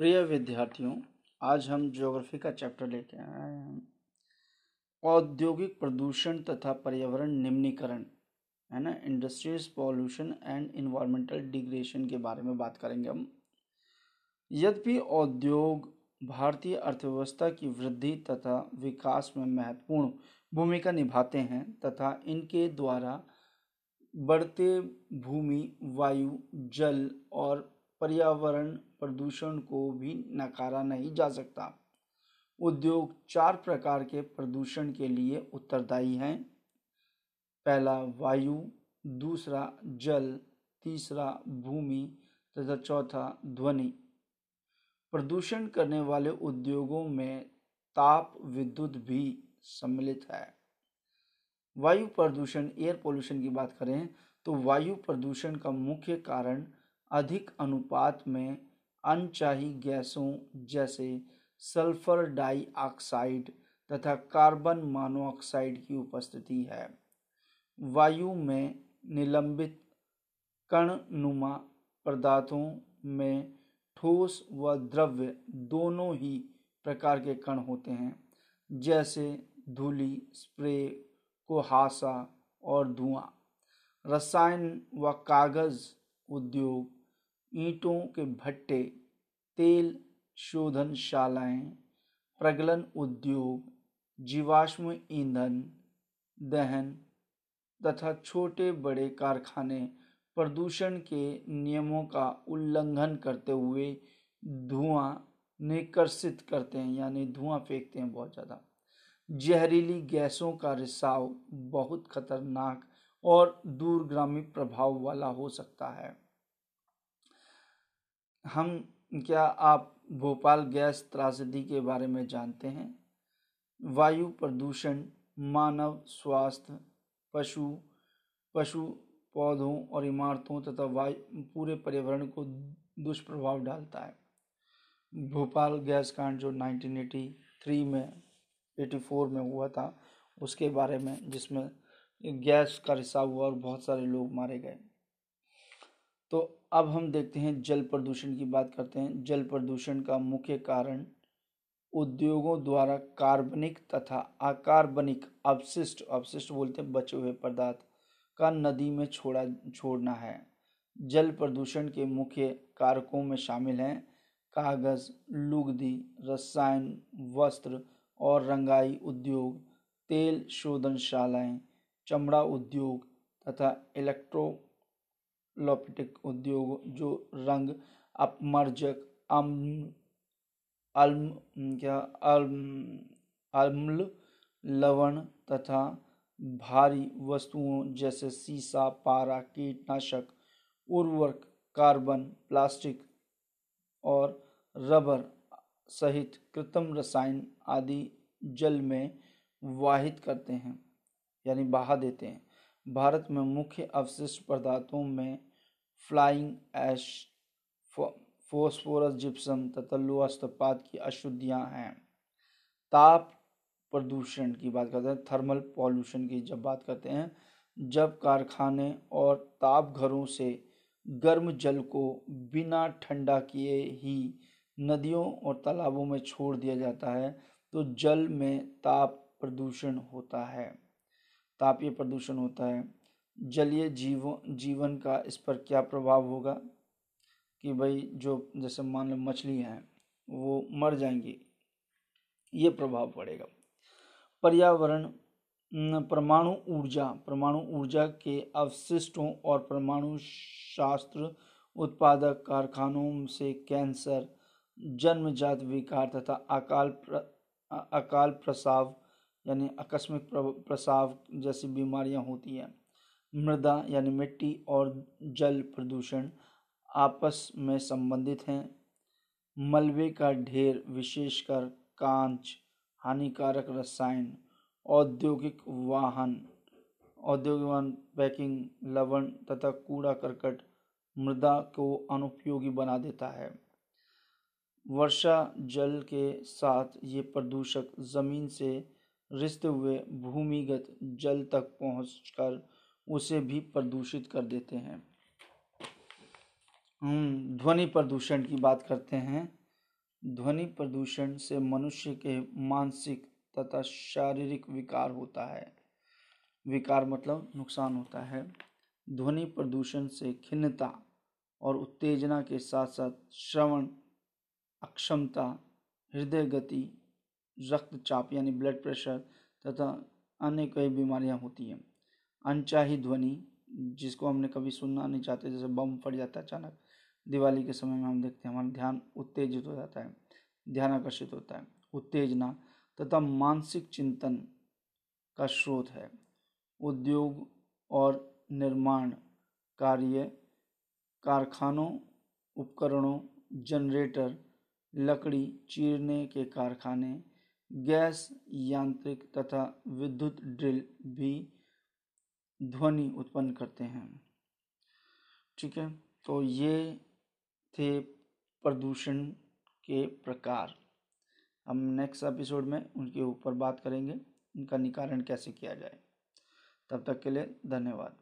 प्रिय विद्यार्थियों, आज हम ज्योग्राफी का चैप्टर लेके आए हैं। औद्योगिक प्रदूषण तथा पर्यावरण निम्नीकरण, है ना? Industries pollution and environmental degradation के बारे में बात करेंगे हम। यद्यपि औद्योग भारतीय अर्थव्यवस्था की वृद्धि तथा विकास में महत्वपूर्ण भूमिका निभाते हैं तथा इनके द्वारा बढ़ते भूमि, वायु, जल और पर्यावरण प्रदूषण को भी नकारा नहीं जा सकता। उद्योग चार प्रकार के प्रदूषण के लिए उत्तरदायी हैं। पहला, वायु, दूसरा, जल, तीसरा, भूमि, तथा चौथा, ध्वनि। प्रदूषण करने वाले उद्योगों में ताप, विद्युत भी सम्मिलित है। वायु प्रदूषण, एयर पोल्यूशन की बात करें तो वायु प्रदूषण का मुख्य कारण अधिक अनुपात में अनचाही गैसों जैसे सल्फ़र डाइऑक्साइड तथा कार्बन मोनोऑक्साइड की उपस्थिति है। वायु में निलंबित कणनुमा पदार्थों में ठोस व द्रव्य दोनों ही प्रकार के कण होते हैं, जैसे धूली, स्प्रे, कुहासा और धुआँ। रसायन व कागज़ उद्योग ईंटों के भट्टे तेल शोधनशालाएँ, प्रगलन उद्योग, जीवाश्म ईंधन, दहन तथा छोटे बड़े कारखाने प्रदूषण के नियमों का उल्लंघन करते हुए धुआँ निकर्षित करते हैं, यानी धुआँ फेंकते हैं बहुत ज़्यादा। जहरीली गैसों का रिसाव बहुत खतरनाक और दूरगामी प्रभाव वाला हो सकता है। हम क्या आप भोपाल गैस त्रासदी के बारे में जानते हैं? वायु प्रदूषण, मानव स्वास्थ्य, पशु पशु पौधों और इमारतों तथा वायु, पूरे पर्यावरण को दुष्प्रभाव डालता है। भोपाल गैस कांड जो 1983 में 84 में हुआ था, उसके बारे में, जिसमें गैस का रिसाव हुआ और बहुत सारे लोग मारे गए। तो अब हम देखते हैं जल प्रदूषण की बात करते हैं। जल प्रदूषण का मुख्य कारण उद्योगों द्वारा कार्बनिक तथा अकार्बनिक अपशिष्ट अपशिष्ट बोलते हैं बचे हुए पदार्थ का नदी में छोड़ा, छोड़ना है। जल प्रदूषण के मुख्य कारकों में शामिल हैं। कागज़, लुगदी, रसायन, वस्त्र और रंगाई उद्योग, तेल शोधनशालाएँ, चमड़ा उद्योग तथा इलेक्ट्रोलॉपिटिक उद्योग जो रंग अपमर्जक अम्ल अल्म क्या अल्म लवण तथा भारी वस्तुओं जैसे सीसा, पारा, कीटनाशक, उर्वरक, कार्बन, प्लास्टिक और रबर सहित कृत्रिम रसायन आदि जल में वाहित करते हैं, यानी बहा देते हैं। भारत में मुख्य अवशिष्ट पदार्थों में फ्लाइंग ऐश फोस्फोरस, जिप्सम तथा लोहा की अशुद्धियाँ हैं। ताप प्रदूषण की बात करते हैं, थर्मल पॉल्यूशन की जब बात करते हैं, जब कारखाने और ताप घरों से गर्म जल को बिना ठंडा किए ही नदियों और तालाबों में छोड़ दिया जाता है तो जल में ताप प्रदूषण होता है। तापीय प्रदूषण होता है। जलीय जीवन जीवन का इस पर क्या प्रभाव होगा? कि भाई जो जैसे मान लो मछली हैं वो मर जाएँगी ये प्रभाव पड़ेगा। पर्यावरण परमाणु ऊर्जा परमाणु ऊर्जा के अवशिष्टों और परमाणु शास्त्र उत्पादक कारखानों से कैंसर जन्मजात विकार तथा अकाल प्र, अकाल प्रसाव यानी आकस्मिक प्रसाव जैसी बीमारियाँ होती हैं। मृदा यानी मिट्टी और जल प्रदूषण आपस में संबंधित हैं। मलबे का ढेर विशेषकर कांच, हानिकारक रसायन, औद्योगिक वाहन औद्योगिक वाहन, पैकिंग, लवण तथा कूड़ा करकट मृदा को अनुपयोगी बना देता है। वर्षा जल के साथ ये प्रदूषक ज़मीन से रिश्ते हुए, भूमिगत जल तक पहुंचकर उसे भी प्रदूषित कर देते हैं। हम ध्वनि प्रदूषण की बात करते हैं। ध्वनि प्रदूषण से मनुष्य के मानसिक तथा शारीरिक विकार होता है। विकार मतलब नुकसान होता है। ध्वनि प्रदूषण से खिन्नता और उत्तेजना के साथ साथ श्रवण, अक्षमता, हृदय गति रक्तचाप यानी ब्लड प्रेशर तथा अन्य कई बीमारियाँ होती हैं। अनचाही ध्वनि, जिसको हमने कभी सुनना नहीं चाहते, जैसे बम फट जाता है अचानक, दिवाली के समय में हम देखते हैं, हमारा ध्यान उत्तेजित हो जाता है, ध्यान आकर्षित होता है। उत्तेजना तथा मानसिक चिंतन का स्रोत है। उद्योग और निर्माण कार्य, कारखानों, उपकरणों, जनरेटर, लकड़ी चीरने के कारखाने गैस यांत्रिक तथा विद्युत ड्रिल भी ध्वनि उत्पन्न करते हैं। ठीक है तो ये थे प्रदूषण के प्रकार। हम नेक्स्ट एपिसोड में उनके ऊपर बात करेंगे, उनका निवारण कैसे किया जाए। तब तक के लिए धन्यवाद।